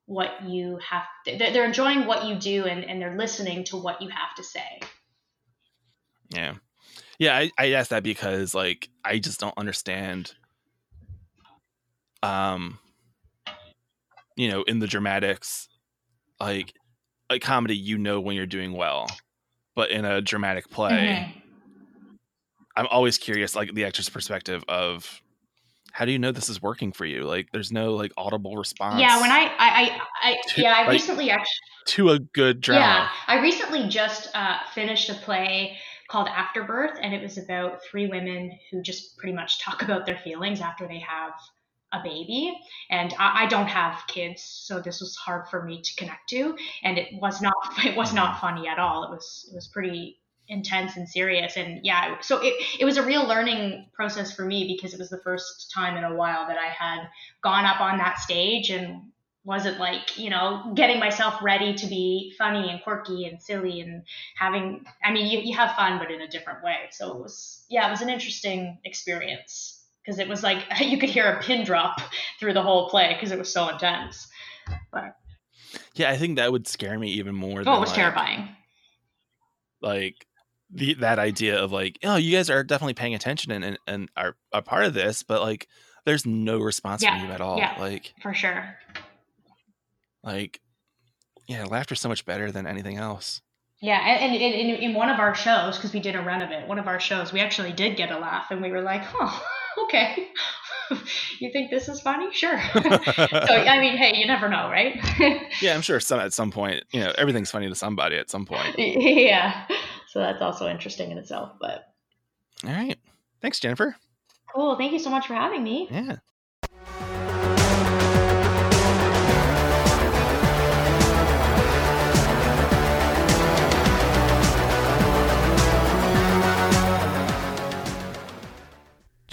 what you have they're enjoying what you do and, and they're listening to what you have to say. Yeah. Yeah I, I asked that because like i just don't understand um you know in the dramatics like a comedy you know when you're doing well but in a dramatic play mm-hmm. i'm always curious like the actor's perspective of how do you know this is working for you like there's no like audible response yeah when i i i, to, yeah i like, recently actually to a good drama yeah i recently just uh, finished a play called afterbirth and it was about three women who just pretty much talk about their feelings after they have a baby and I, I, don't have kids so this was hard for me to connect to and it was not it was not funny at all. It was it was pretty intense and serious and yeah so it, it was a real learning process for me because it was the first time in a while that i had gone up on that stage and wasn't like you know getting myself ready to be funny and quirky and silly and having i mean you, you have fun but in a different way. So it was yeah it was an interesting experience because it was like you could hear a pin drop through the whole play because it was so intense but yeah i think that would scare me even more oh it was like, terrifying like the that idea of like, oh, you guys are definitely paying attention and and, and are a part of this, but like, there's no response yeah. from you at all. Yeah, like for sure. Like, yeah, laughter's so much better than anything else. Yeah, and, in, in one of our shows, because we did a run of it, one of our shows, we actually did get a laugh, and we were like, "Huh, okay, you think this is funny? Sure." so I mean, hey, you never know, right? yeah, I'm sure some at some point, you know, everything's funny to somebody at some point. Yeah, so that's also interesting in itself. But all right, thanks, Jennifer. Cool. Thank you so much for having me. Yeah.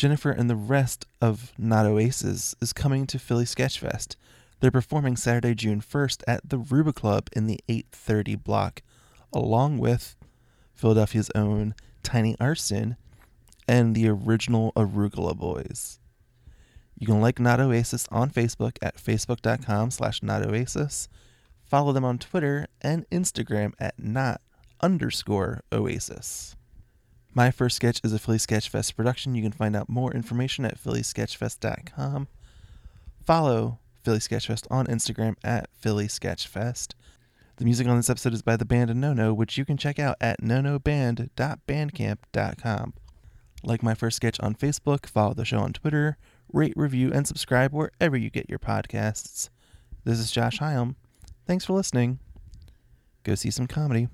Jennifer and the rest of Not Oasis is coming to Philly Sketchfest. They're performing Saturday, June 1st at the Ruba Club in the 830 block, along with Philadelphia's own Tiny Arson and the original Arugula Boys. You can like Not Oasis on Facebook at facebook.com slash Not Oasis. Follow them on Twitter and Instagram at Not underscore Oasis. My First Sketch is a Philly Sketch Fest production. You can find out more information at phillysketchfest.com. Follow Philly Sketch Fest on Instagram at Philly Sketchfest. The music on this episode is by the band Nono, which you can check out at nonoband.bandcamp.com. Like my first sketch on Facebook, follow the show on Twitter, rate, review, and subscribe wherever you get your podcasts. This is Josh Hyam. Thanks for listening. Go see some comedy.